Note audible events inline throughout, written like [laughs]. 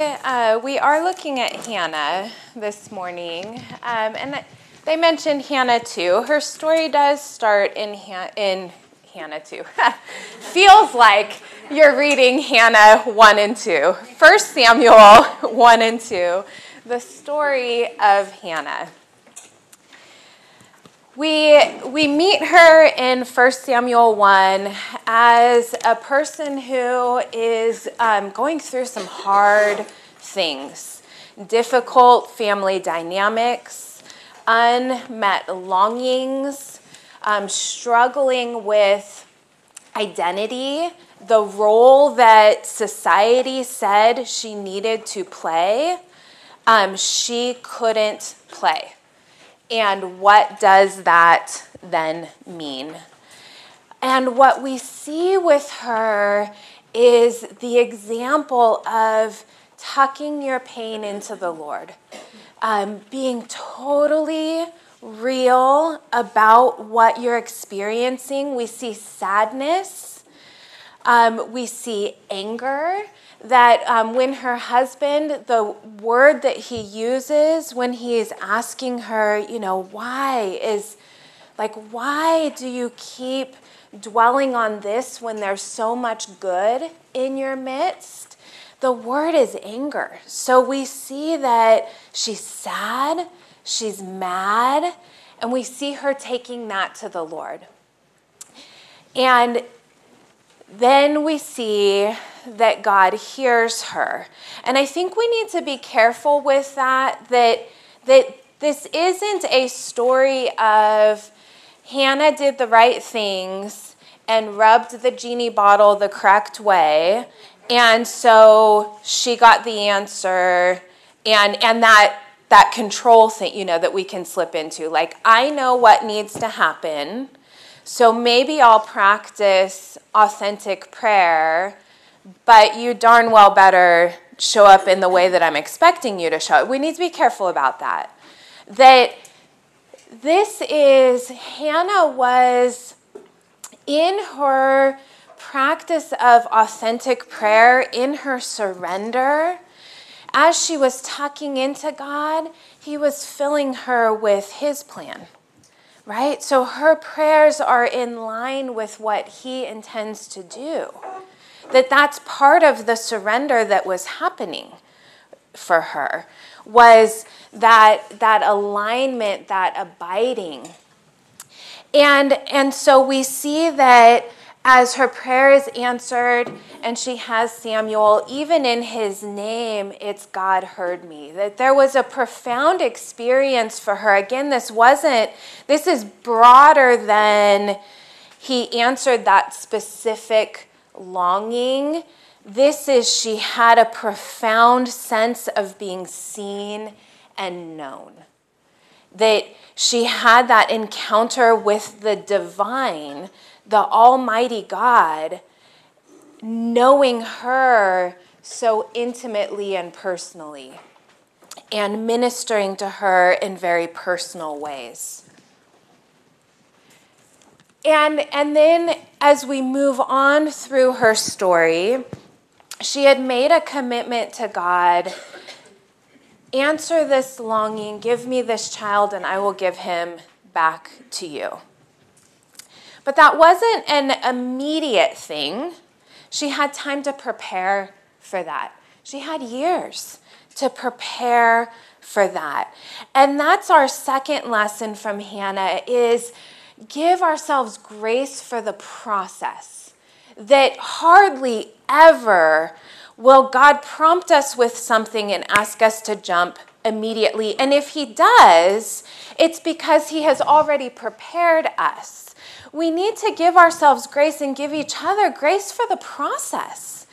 Uh, we are looking at Hannah this morning, um, and they mentioned Hannah too. Her story does start in Han- in Hannah too. [laughs] Feels like you're reading Hannah one and two. First Samuel [laughs] one and two, the story of Hannah. We, we meet her in 1 Samuel 1 as a person who is um, going through some hard things difficult family dynamics, unmet longings, um, struggling with identity, the role that society said she needed to play, um, she couldn't play. And what does that then mean? And what we see with her is the example of tucking your pain into the Lord, um, being totally real about what you're experiencing. We see sadness, um, we see anger, that um, when her husband, the word that he uses when he is asking her, you know, why is like, why do you keep dwelling on this when there's so much good in your midst? The word is anger. So we see that she's sad, she's mad, and we see her taking that to the Lord. And then we see that God hears her. And I think we need to be careful with that, that, that this isn't a story of Hannah did the right things and rubbed the genie bottle the correct way. And so she got the answer, and, and that, that control thing, you know, that we can slip into. Like, I know what needs to happen, so maybe I'll practice authentic prayer, but you darn well better show up in the way that I'm expecting you to show up. We need to be careful about that. That this is, Hannah was in her practice of authentic prayer, in her surrender, as she was tucking into God, He was filling her with His plan right? So her prayers are in line with what he intends to do. That that's part of the surrender that was happening for her was that that alignment, that abiding. And and so we see that as her prayer is answered and she has Samuel, even in his name, it's God heard me. That there was a profound experience for her. Again, this wasn't, this is broader than he answered that specific longing. This is, she had a profound sense of being seen and known. That she had that encounter with the divine the Almighty God knowing her so intimately and personally and ministering to her in very personal ways. And, and then as we move on through her story, she had made a commitment to God answer this longing, give me this child, and I will give him back to you. But that wasn't an immediate thing. She had time to prepare for that. She had years to prepare for that. And that's our second lesson from Hannah is give ourselves grace for the process. That hardly ever will God prompt us with something and ask us to jump immediately. And if he does, it's because he has already prepared us we need to give ourselves grace and give each other grace for the process.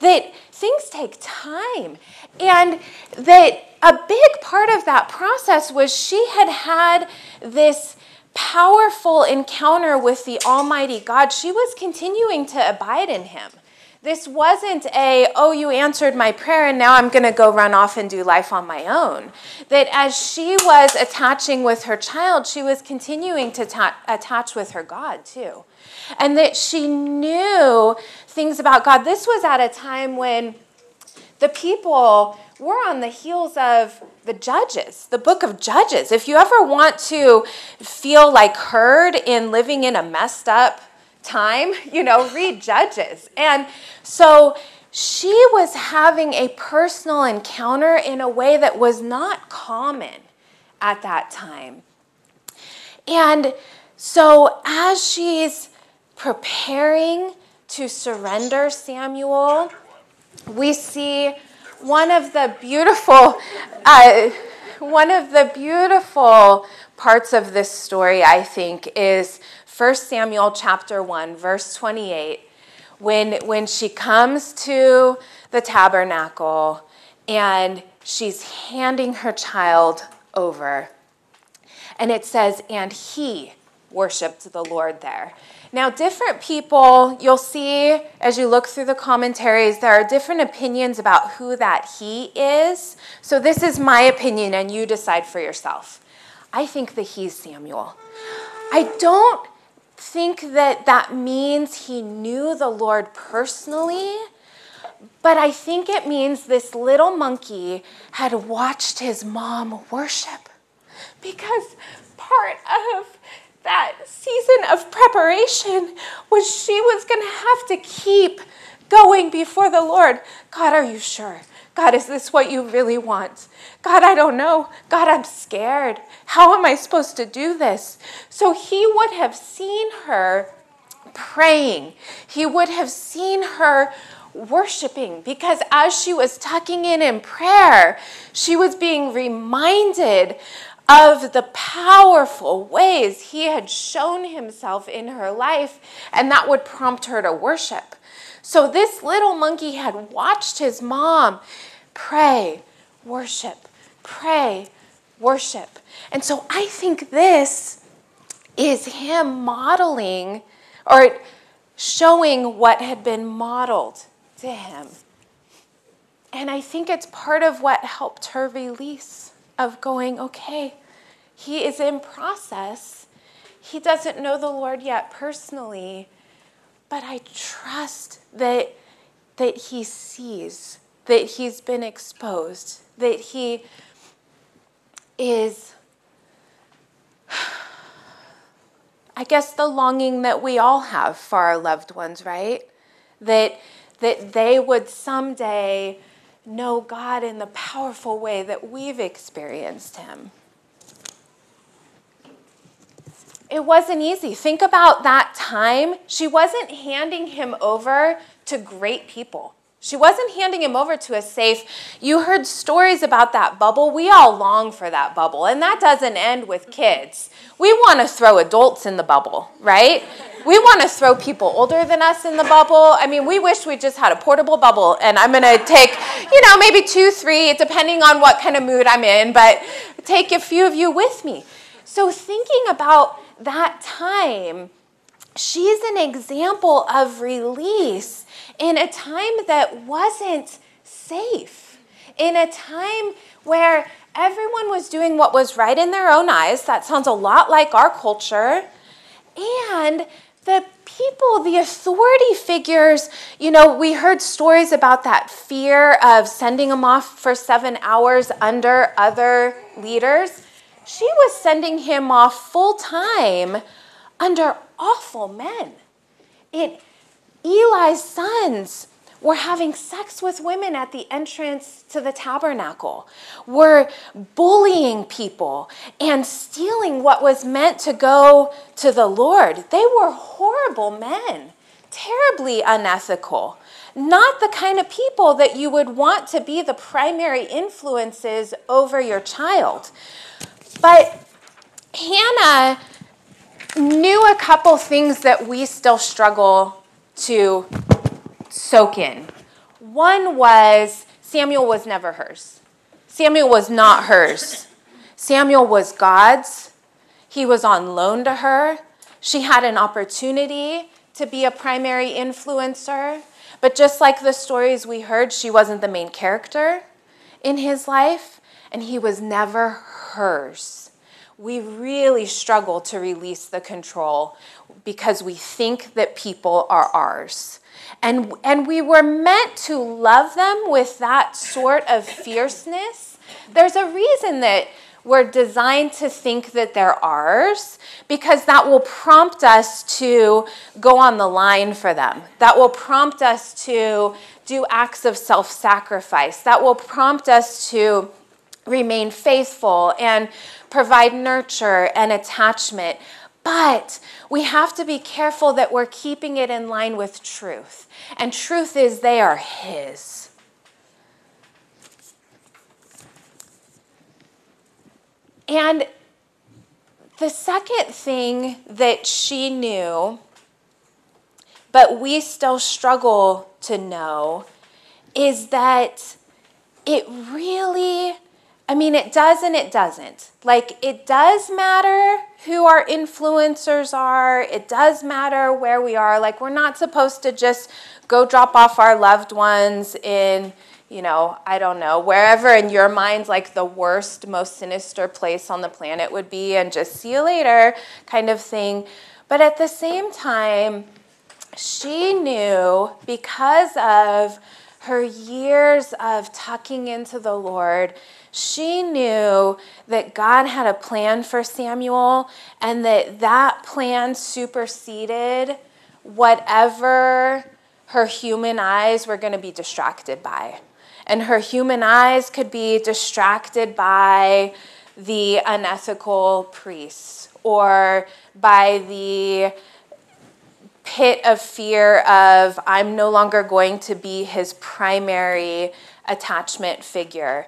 That things take time. And that a big part of that process was she had had this powerful encounter with the Almighty God. She was continuing to abide in Him. This wasn't a, oh, you answered my prayer and now I'm going to go run off and do life on my own. That as she was attaching with her child, she was continuing to ta- attach with her God too. And that she knew things about God. This was at a time when The people were on the heels of the Judges, the book of Judges. If you ever want to feel like heard in living in a messed up time, you know, read Judges. And so she was having a personal encounter in a way that was not common at that time. And so as she's preparing to surrender Samuel, we see one of the beautiful, uh, one of the beautiful parts of this story, I think, is 1 Samuel chapter 1, verse 28, when, when she comes to the tabernacle and she's handing her child over. And it says, and he worshiped the Lord there. Now, different people, you'll see as you look through the commentaries, there are different opinions about who that he is. So, this is my opinion, and you decide for yourself. I think that he's Samuel. I don't think that that means he knew the Lord personally, but I think it means this little monkey had watched his mom worship. Because part of that season of preparation was she was going to have to keep going before the Lord. God, are you sure? God, is this what you really want? God, I don't know. God, I'm scared. How am I supposed to do this? So he would have seen her praying, he would have seen her worshiping because as she was tucking in in prayer, she was being reminded of the powerful ways he had shown himself in her life, and that would prompt her to worship. So this little monkey had watched his mom pray, worship, pray, worship. And so I think this is him modeling or showing what had been modeled to him. And I think it's part of what helped her release of going, okay, he is in process. He doesn't know the Lord yet personally, but I trust that, that he sees, that he's been exposed, that he is, I guess, the longing that we all have for our loved ones, right? That, that they would someday know God in the powerful way that we've experienced him. It wasn't easy. Think about that time. She wasn't handing him over to great people. She wasn't handing him over to a safe. You heard stories about that bubble. We all long for that bubble, and that doesn't end with kids. We want to throw adults in the bubble, right? We want to throw people older than us in the bubble. I mean, we wish we just had a portable bubble, and I'm going to take, you know, maybe two, three, depending on what kind of mood I'm in, but take a few of you with me. So, thinking about that time, she's an example of release in a time that wasn't safe, in a time where everyone was doing what was right in their own eyes. That sounds a lot like our culture. And the people, the authority figures, you know, we heard stories about that fear of sending them off for seven hours under other leaders she was sending him off full time under awful men. It, Eli's sons were having sex with women at the entrance to the tabernacle, were bullying people and stealing what was meant to go to the Lord. They were horrible men, terribly unethical. Not the kind of people that you would want to be the primary influences over your child. But Hannah knew a couple things that we still struggle to soak in. One was Samuel was never hers. Samuel was not hers. Samuel was God's. He was on loan to her. She had an opportunity to be a primary influencer. But just like the stories we heard, she wasn't the main character in his life, and he was never hers. We really struggle to release the control because we think that people are ours. And, and we were meant to love them with that sort of fierceness. There's a reason that we're designed to think that they're ours because that will prompt us to go on the line for them. That will prompt us to do acts of self sacrifice. That will prompt us to remain faithful and provide nurture and attachment. But we have to be careful that we're keeping it in line with truth. And truth is, they are His. And the second thing that she knew, but we still struggle to know, is that it really, I mean, it does and it doesn't. Like, it does matter who our influencers are, it does matter where we are. Like, we're not supposed to just go drop off our loved ones in you know, I don't know, wherever in your mind's like the worst, most sinister place on the planet would be, and just see you later kind of thing. But at the same time, she knew because of her years of tucking into the Lord, she knew that God had a plan for Samuel and that that plan superseded whatever her human eyes were going to be distracted by and her human eyes could be distracted by the unethical priests or by the pit of fear of I'm no longer going to be his primary attachment figure.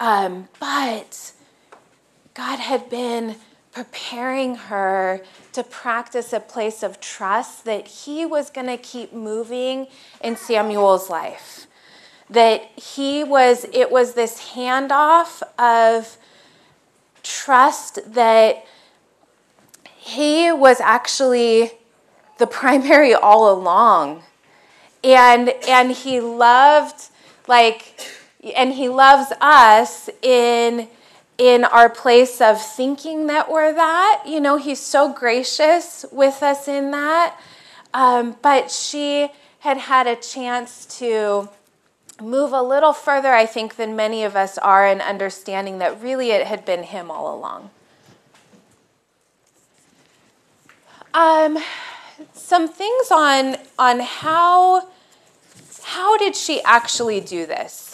Um, but God had been preparing her to practice a place of trust that he was going to keep moving in Samuel's life that he was, it was this handoff of trust that he was actually the primary all along. And, and he loved, like, and he loves us in in our place of thinking that we're that. You know, he's so gracious with us in that. Um, but she had had a chance to move a little further, I think, than many of us are in understanding that really it had been Him all along. Um, some things on on how how did she actually do this?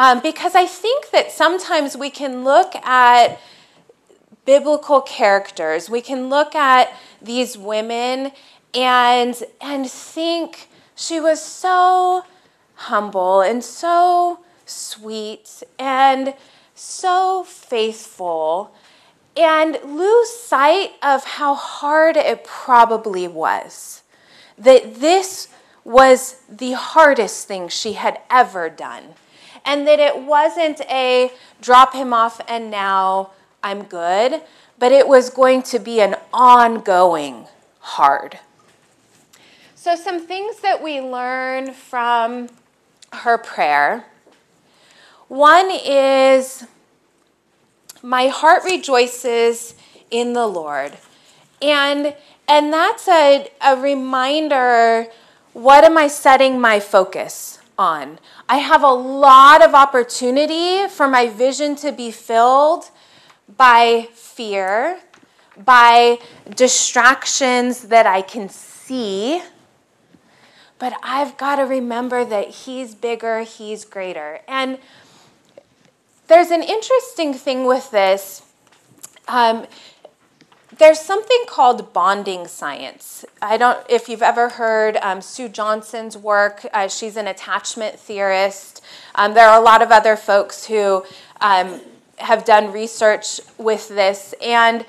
Um, because I think that sometimes we can look at biblical characters, we can look at these women and and think she was so humble and so sweet and so faithful and lose sight of how hard it probably was. That this was the hardest thing she had ever done. And that it wasn't a drop him off and now I'm good, but it was going to be an ongoing hard. So, some things that we learn from her prayer. One is, My heart rejoices in the Lord. And, and that's a, a reminder what am I setting my focus on? I have a lot of opportunity for my vision to be filled by fear, by distractions that I can see but I've got to remember that He's bigger, He's greater. And there's an interesting thing with this. Um, there's something called bonding science. I don't if you've ever heard um, Sue Johnson's work. Uh, she's an attachment theorist. Um, there are a lot of other folks who um, have done research with this. And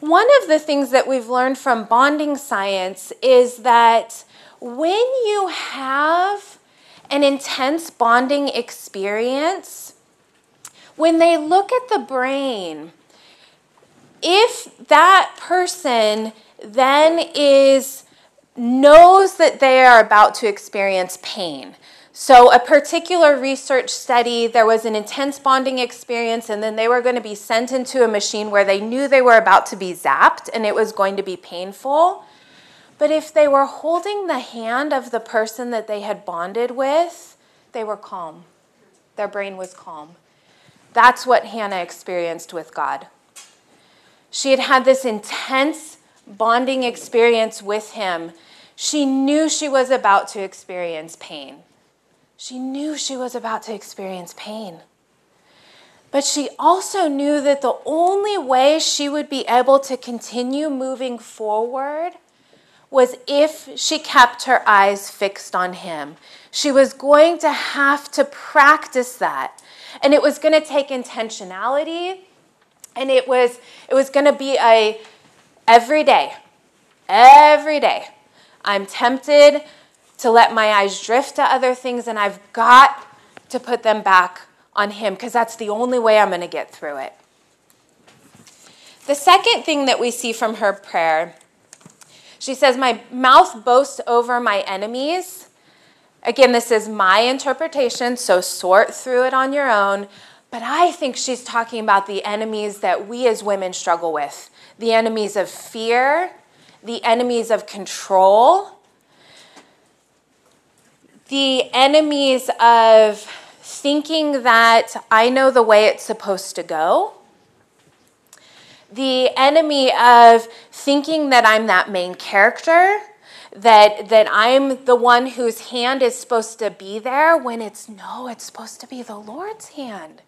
one of the things that we've learned from bonding science is that when you have an intense bonding experience, when they look at the brain, if that person then is knows that they are about to experience pain. So, a particular research study, there was an intense bonding experience, and then they were going to be sent into a machine where they knew they were about to be zapped and it was going to be painful But if they were holding the hand of the person that they had bonded with, they were calm. Their brain was calm. That's what Hannah experienced with God. She had had this intense bonding experience with Him. She knew she was about to experience pain. She knew she was about to experience pain. But she also knew that the only way she would be able to continue moving forward was if she kept her eyes fixed on him. She was going to have to practice that. And it was going to take intentionality and it was it was going to be a every day. Every day. I'm tempted to let my eyes drift to other things and I've got to put them back on Him because that's the only way I'm going to get through it. The second thing that we see from her prayer, she says, My mouth boasts over my enemies. Again, this is my interpretation, so sort through it on your own. But I think she's talking about the enemies that we as women struggle with the enemies of fear, the enemies of control, the enemies of thinking that I know the way it's supposed to go. The enemy of thinking that I'm that main character, that, that I'm the one whose hand is supposed to be there when it's no, it's supposed to be the Lord's hand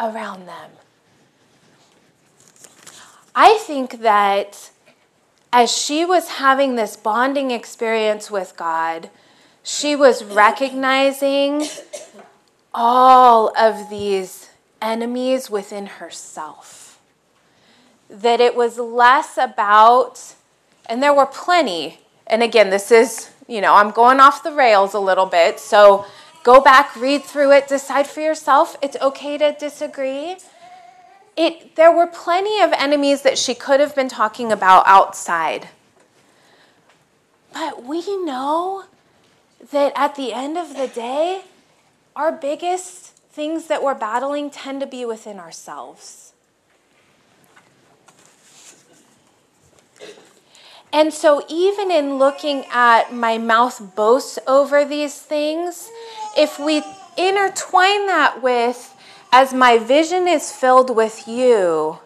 around them. I think that as she was having this bonding experience with God, she was recognizing all of these enemies within herself. That it was less about, and there were plenty, and again, this is, you know, I'm going off the rails a little bit, so go back, read through it, decide for yourself. It's okay to disagree. It, there were plenty of enemies that she could have been talking about outside. But we know that at the end of the day, our biggest things that we're battling tend to be within ourselves. And so, even in looking at my mouth boasts over these things, if we intertwine that with, as my vision is filled with you,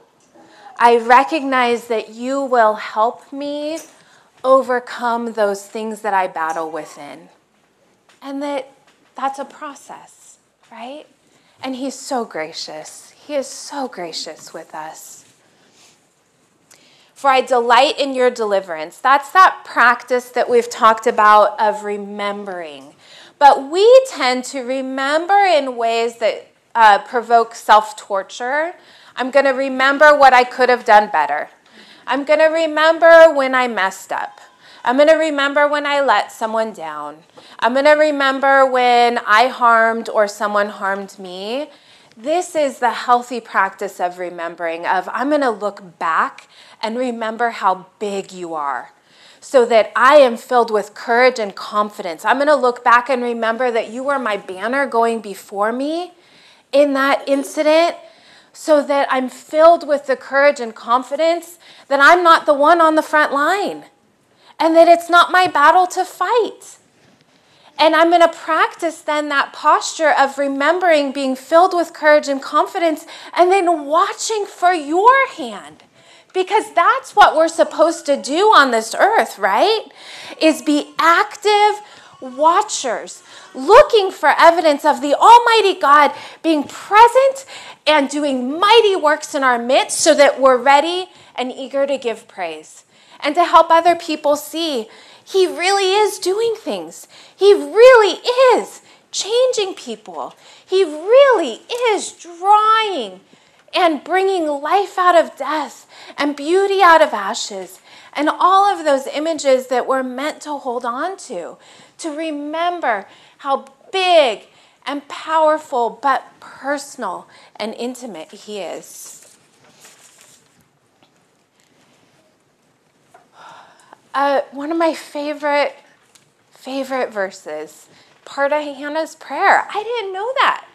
I recognize that you will help me overcome those things that I battle within. And that that's a process, right? And He's so gracious. He is so gracious with us. For I delight in your deliverance. That's that practice that we've talked about of remembering. But we tend to remember in ways that uh, provoke self torture. I'm going to remember what I could have done better. I'm going to remember when I messed up. I'm going to remember when I let someone down. I'm going to remember when I harmed or someone harmed me. This is the healthy practice of remembering of I'm going to look back and remember how big you are so that I am filled with courage and confidence. I'm going to look back and remember that you were my banner going before me in that incident so that I'm filled with the courage and confidence that I'm not the one on the front line and that it's not my battle to fight. And I'm going to practice then that posture of remembering being filled with courage and confidence and then watching for your hand. Because that's what we're supposed to do on this earth, right? Is be active watchers, looking for evidence of the Almighty God being present and doing mighty works in our midst so that we're ready and eager to give praise and to help other people see He really is doing things. He really is changing people. He really is drawing and bringing life out of death and beauty out of ashes and all of those images that we're meant to hold on to, to remember how big and powerful but personal and intimate He is. Uh, one of my favorite, favorite verses, part of Hannah's prayer. I didn't know that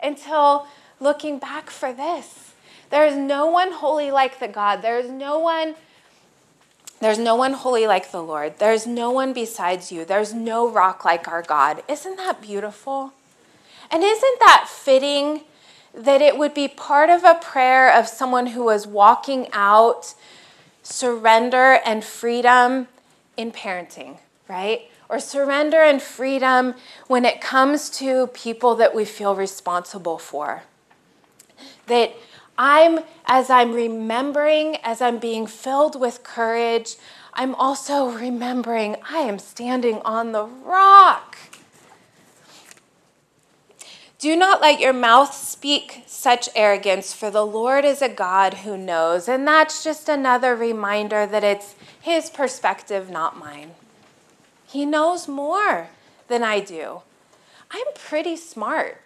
until looking back for this. There is no one holy like the God. There is no one There's no one holy like the Lord. There's no one besides you. There's no rock like our God. Isn't that beautiful? And isn't that fitting that it would be part of a prayer of someone who was walking out surrender and freedom in parenting, right? Or surrender and freedom when it comes to people that we feel responsible for. That I'm, as I'm remembering, as I'm being filled with courage, I'm also remembering I am standing on the rock. Do not let your mouth speak such arrogance, for the Lord is a God who knows. And that's just another reminder that it's His perspective, not mine. He knows more than I do. I'm pretty smart.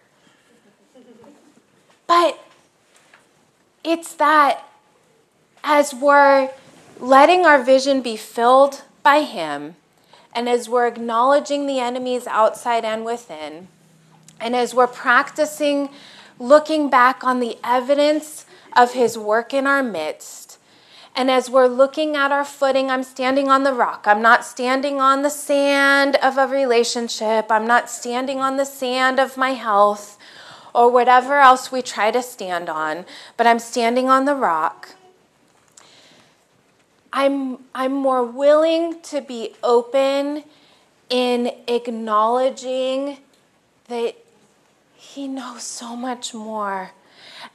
But it's that as we're letting our vision be filled by Him, and as we're acknowledging the enemies outside and within, and as we're practicing looking back on the evidence of His work in our midst, and as we're looking at our footing, I'm standing on the rock. I'm not standing on the sand of a relationship. I'm not standing on the sand of my health or whatever else we try to stand on, but I'm standing on the rock. I'm, I'm more willing to be open in acknowledging that He knows so much more.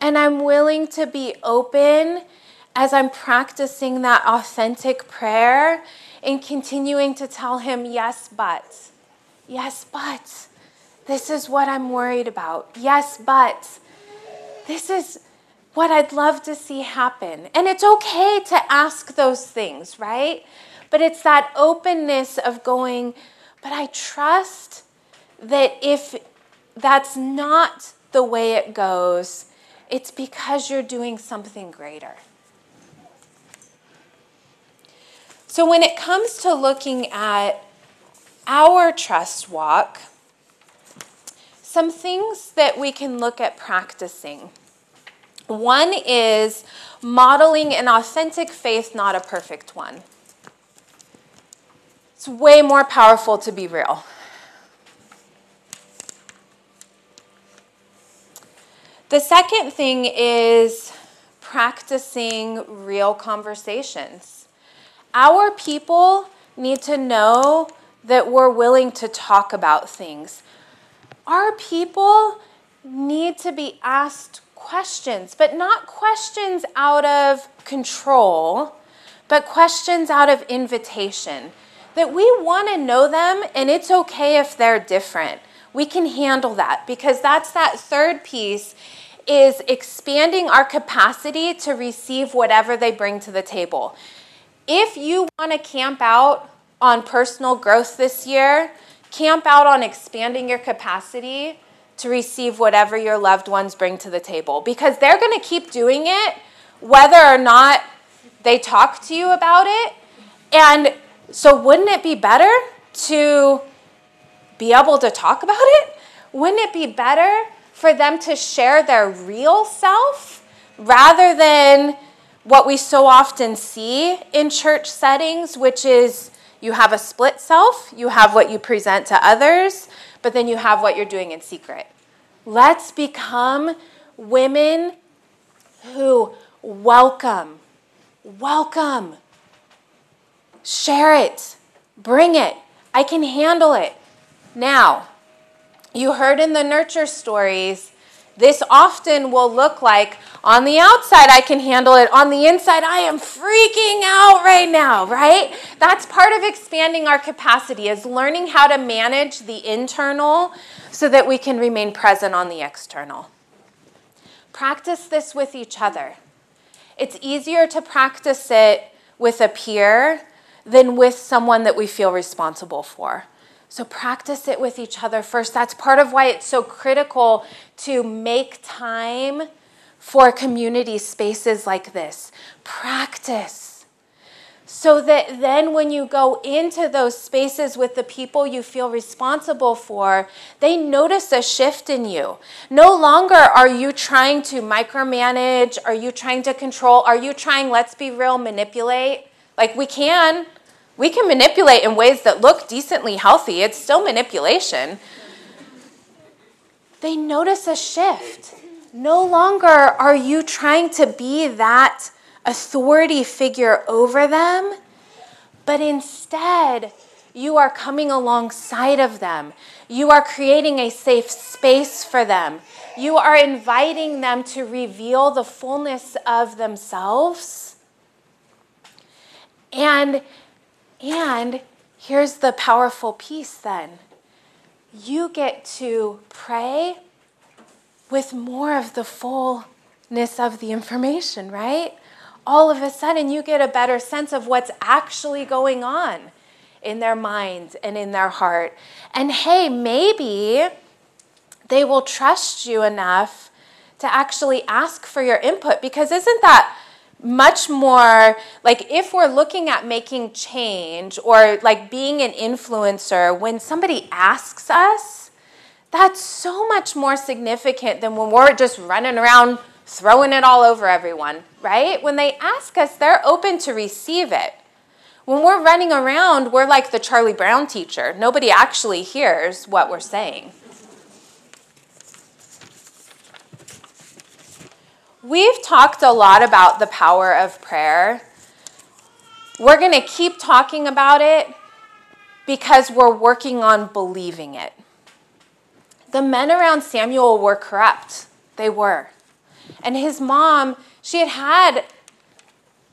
And I'm willing to be open as I'm practicing that authentic prayer and continuing to tell Him, yes, but. Yes, but. This is what I'm worried about. Yes, but this is what I'd love to see happen. And it's okay to ask those things, right? But it's that openness of going, but I trust that if that's not the way it goes, it's because you're doing something greater. So when it comes to looking at our trust walk, some things that we can look at practicing. One is modeling an authentic faith, not a perfect one. It's way more powerful to be real. The second thing is practicing real conversations. Our people need to know that we're willing to talk about things. Our people need to be asked questions, but not questions out of control, but questions out of invitation. That we want to know them, and it's okay if they're different. We can handle that because that's that third piece is expanding our capacity to receive whatever they bring to the table. If you want to camp out on personal growth this year, Camp out on expanding your capacity to receive whatever your loved ones bring to the table because they're going to keep doing it whether or not they talk to you about it. And so, wouldn't it be better to be able to talk about it? Wouldn't it be better for them to share their real self rather than what we so often see in church settings, which is you have a split self, you have what you present to others, but then you have what you're doing in secret. Let's become women who welcome, welcome, share it, bring it. I can handle it. Now, you heard in the nurture stories this often will look like on the outside, I can handle it. On the inside, I am freaking out right now, right? That's part of expanding our capacity, is learning how to manage the internal so that we can remain present on the external. Practice this with each other. It's easier to practice it with a peer than with someone that we feel responsible for. So practice it with each other first. That's part of why it's so critical to make time for community spaces like this. Practice. So that then, when you go into those spaces with the people you feel responsible for, they notice a shift in you. No longer are you trying to micromanage, are you trying to control, are you trying, let's be real, manipulate Like we can we can manipulate in ways that look decently healthy. It's still manipulation. They notice a shift. No longer are you trying to be that authority figure over them, but instead, you are coming alongside of them. You are creating a safe space for them. You are inviting them to reveal the fullness of themselves. And and here's the powerful piece then. You get to pray with more of the fullness of the information, right? All of a sudden, you get a better sense of what's actually going on in their minds and in their heart. And hey, maybe they will trust you enough to actually ask for your input because isn't that much more like if we're looking at making change or like being an influencer when somebody asks us that's so much more significant than when we're just running around throwing it all over everyone right when they ask us they're open to receive it when we're running around, we're like the Charlie Brown teacher. Nobody actually hears what we're saying. We've talked a lot about the power of prayer. We're going to keep talking about it because we're working on believing it. The men around Samuel were corrupt. They were. And his mom, she had had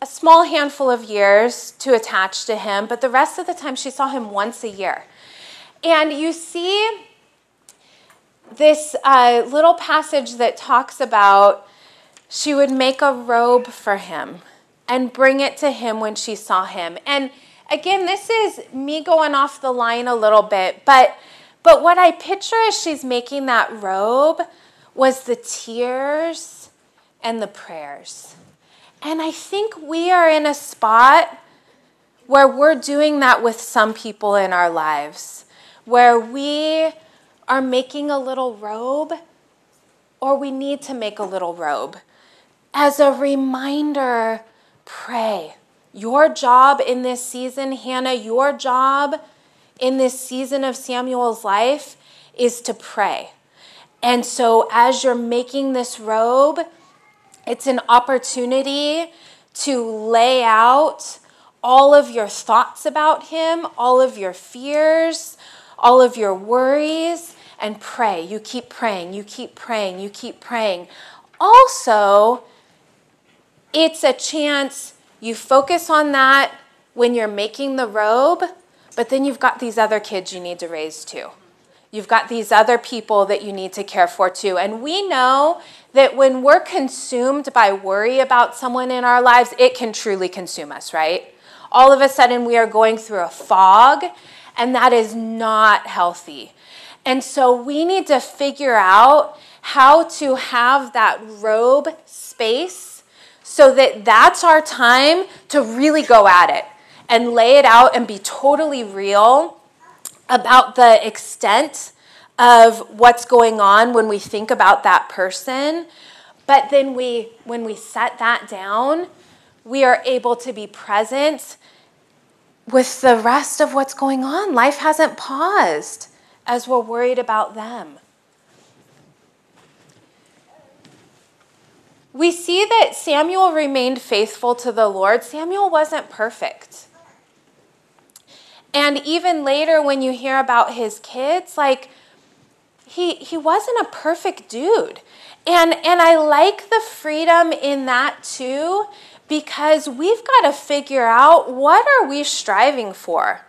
a small handful of years to attach to him, but the rest of the time she saw him once a year. And you see this uh, little passage that talks about she would make a robe for him and bring it to him when she saw him. And again, this is me going off the line a little bit, but but what I picture as she's making that robe was the tears and the prayers. And I think we are in a spot where we're doing that with some people in our lives, where we are making a little robe or we need to make a little robe. As a reminder, pray. Your job in this season, Hannah, your job in this season of Samuel's life is to pray. And so, as you're making this robe, it's an opportunity to lay out all of your thoughts about Him, all of your fears, all of your worries, and pray. You keep praying, you keep praying, you keep praying. Also, it's a chance you focus on that when you're making the robe, but then you've got these other kids you need to raise too. You've got these other people that you need to care for too. And we know that when we're consumed by worry about someone in our lives, it can truly consume us, right? All of a sudden, we are going through a fog, and that is not healthy. And so, we need to figure out how to have that robe space so that that's our time to really go at it and lay it out and be totally real about the extent of what's going on when we think about that person. But then we when we set that down, we are able to be present with the rest of what's going on. Life hasn't paused as we're worried about them. We see that Samuel remained faithful to the Lord. Samuel wasn't perfect. And even later, when you hear about his kids, like he he wasn't a perfect dude. And and I like the freedom in that too because we've got to figure out what are we striving for?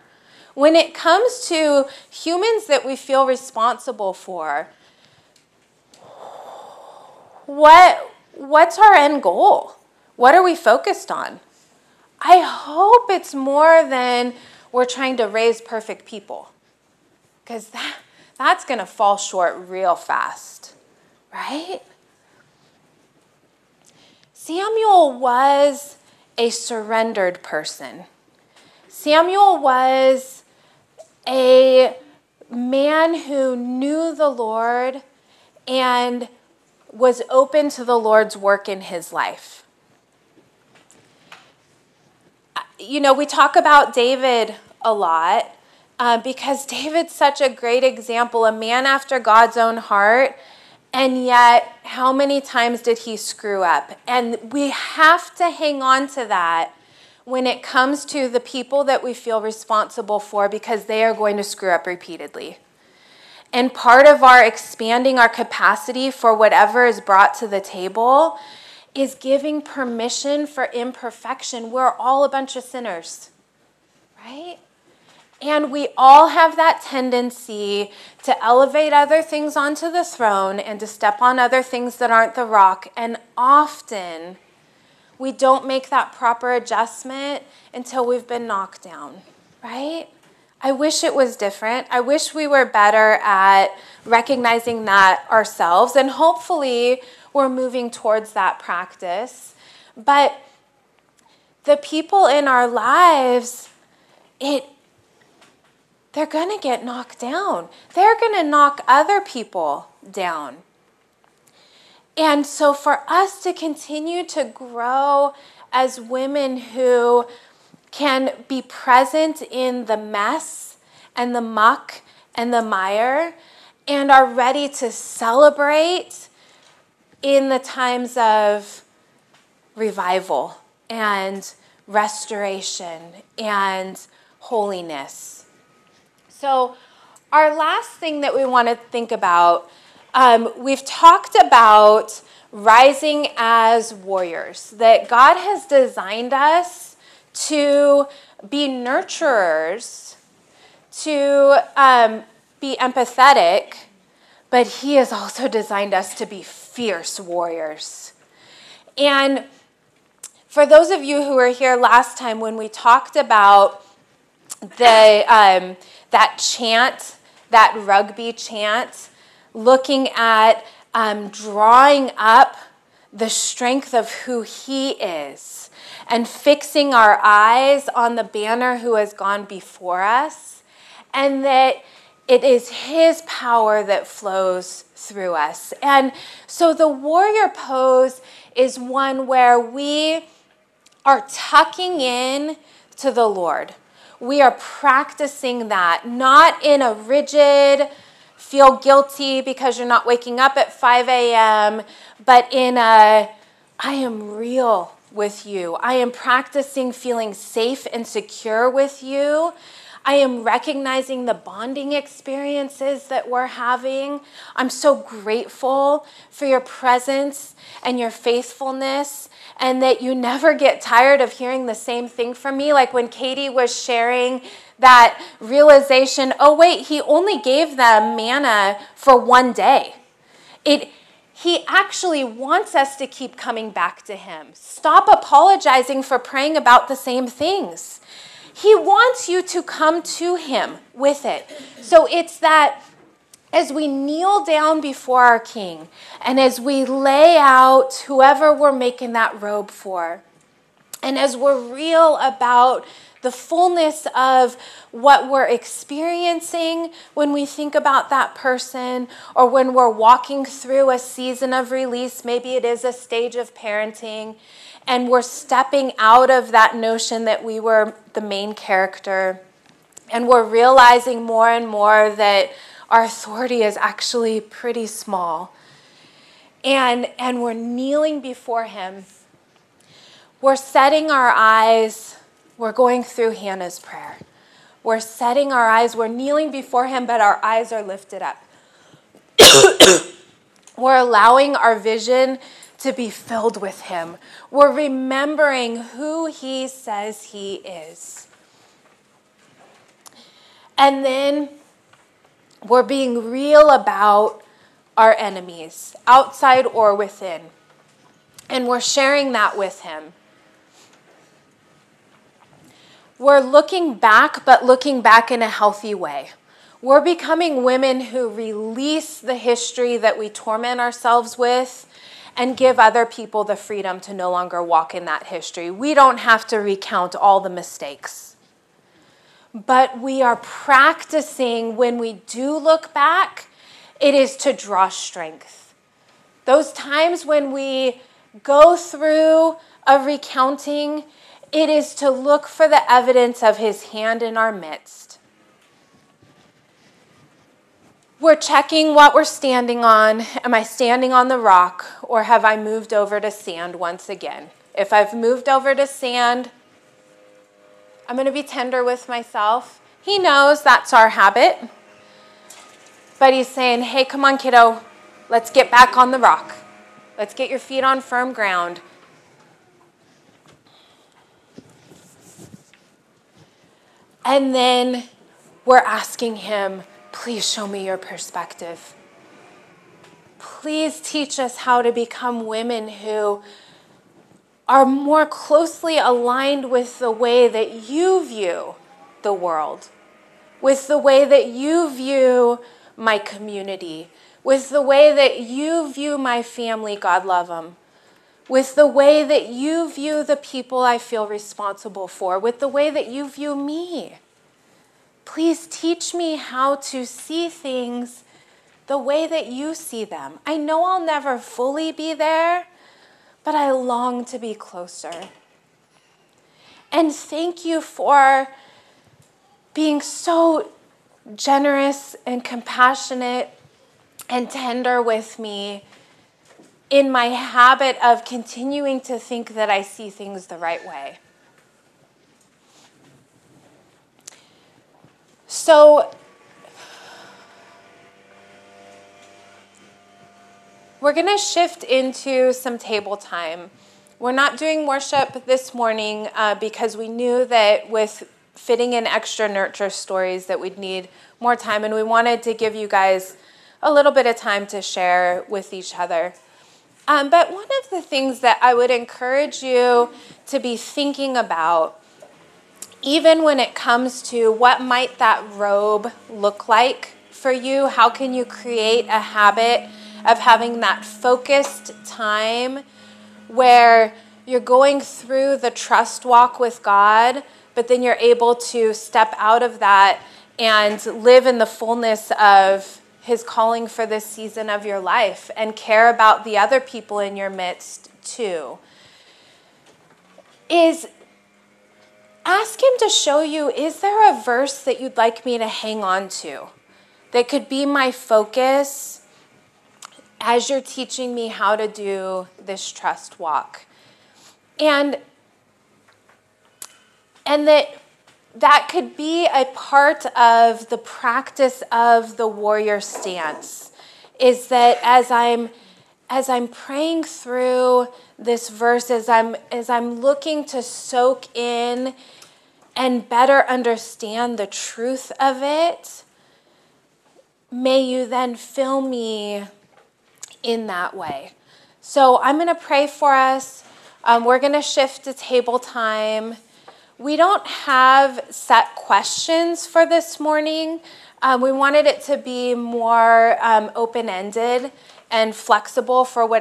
When it comes to humans that we feel responsible for, what what's our end goal? What are we focused on? I hope it's more than we're trying to raise perfect people. Because that that's going to fall short real fast, right? Samuel was a surrendered person. Samuel was a man who knew the Lord and was open to the Lord's work in his life. you know, we talk about David a lot uh, because [laughs] David's such a great example, a man after God's own heart. And yet, how many times did he screw up? And we have to hang on to that when it comes to the people that we feel responsible for because they are going to screw up repeatedly. And part of our expanding our capacity for whatever is brought to the table is giving permission for imperfection. We're all a bunch of sinners, right? And we all have that tendency to elevate other things onto the throne and to step on other things that aren't the rock. And often we don't make that proper adjustment until we've been knocked down, right? I wish it was different. I wish we were better at recognizing that ourselves. And hopefully, we're moving towards that practice. But the people in our lives, it they're going to get knocked down. They're going to knock other people down. And so, for us to continue to grow as women who can be present in the mess and the muck and the mire and are ready to celebrate in the times of revival and restoration and holiness. So, our last thing that we want to think about um, we've talked about rising as warriors, that God has designed us to be nurturers, to um, be empathetic, but He has also designed us to be fierce warriors. And for those of you who were here last time when we talked about the um, that chant, that rugby chant, looking at um, drawing up the strength of who He is and fixing our eyes on the banner who has gone before us, and that it is His power that flows through us. And so the warrior pose is one where we are tucking in to the Lord. We are practicing that, not in a rigid, feel guilty because you're not waking up at 5 a.m., but in a, I am real with you. I am practicing feeling safe and secure with you. I am recognizing the bonding experiences that we're having. I'm so grateful for your presence and your faithfulness, and that you never get tired of hearing the same thing from me. Like when Katie was sharing that realization oh, wait, he only gave them manna for one day. It, he actually wants us to keep coming back to him. Stop apologizing for praying about the same things. He wants you to come to Him with it. So it's that as we kneel down before our King and as we lay out whoever we're making that robe for, and as we're real about the fullness of what we're experiencing when we think about that person, or when we're walking through a season of release, maybe it is a stage of parenting, and we're stepping out of that notion that we were the main character. And we're realizing more and more that our authority is actually pretty small. And, and we're kneeling before Him. We're setting our eyes, we're going through Hannah's prayer. We're setting our eyes, we're kneeling before Him, but our eyes are lifted up. [coughs] we're allowing our vision to be filled with Him. We're remembering who He says He is. And then we're being real about our enemies, outside or within. And we're sharing that with Him. We're looking back, but looking back in a healthy way. We're becoming women who release the history that we torment ourselves with and give other people the freedom to no longer walk in that history. We don't have to recount all the mistakes. But we are practicing when we do look back, it is to draw strength. Those times when we go through a recounting, It is to look for the evidence of his hand in our midst. We're checking what we're standing on. Am I standing on the rock or have I moved over to sand once again? If I've moved over to sand, I'm going to be tender with myself. He knows that's our habit. But he's saying, hey, come on, kiddo, let's get back on the rock. Let's get your feet on firm ground. And then we're asking him, please show me your perspective. Please teach us how to become women who are more closely aligned with the way that you view the world, with the way that you view my community, with the way that you view my family, God love them, with the way that you view the people I feel responsible for, with the way that you view me. Please teach me how to see things the way that you see them. I know I'll never fully be there, but I long to be closer. And thank you for being so generous and compassionate and tender with me in my habit of continuing to think that I see things the right way. So, we're going to shift into some table time. We're not doing worship this morning uh, because we knew that with fitting in extra nurture stories that we'd need more time, and we wanted to give you guys a little bit of time to share with each other. Um, but one of the things that I would encourage you to be thinking about, even when it comes to what might that robe look like for you, how can you create a habit of having that focused time where you're going through the trust walk with God, but then you're able to step out of that and live in the fullness of his calling for this season of your life and care about the other people in your midst too. Is ask him to show you is there a verse that you'd like me to hang on to that could be my focus as you're teaching me how to do this trust walk? And and that that could be a part of the practice of the warrior stance is that as i'm as i'm praying through this verse as i'm as i'm looking to soak in and better understand the truth of it may you then fill me in that way. So i'm going to pray for us. Um, we're going to shift to table time we don't have set questions for this morning. Um, we wanted it to be more um, open ended and flexible for whatever.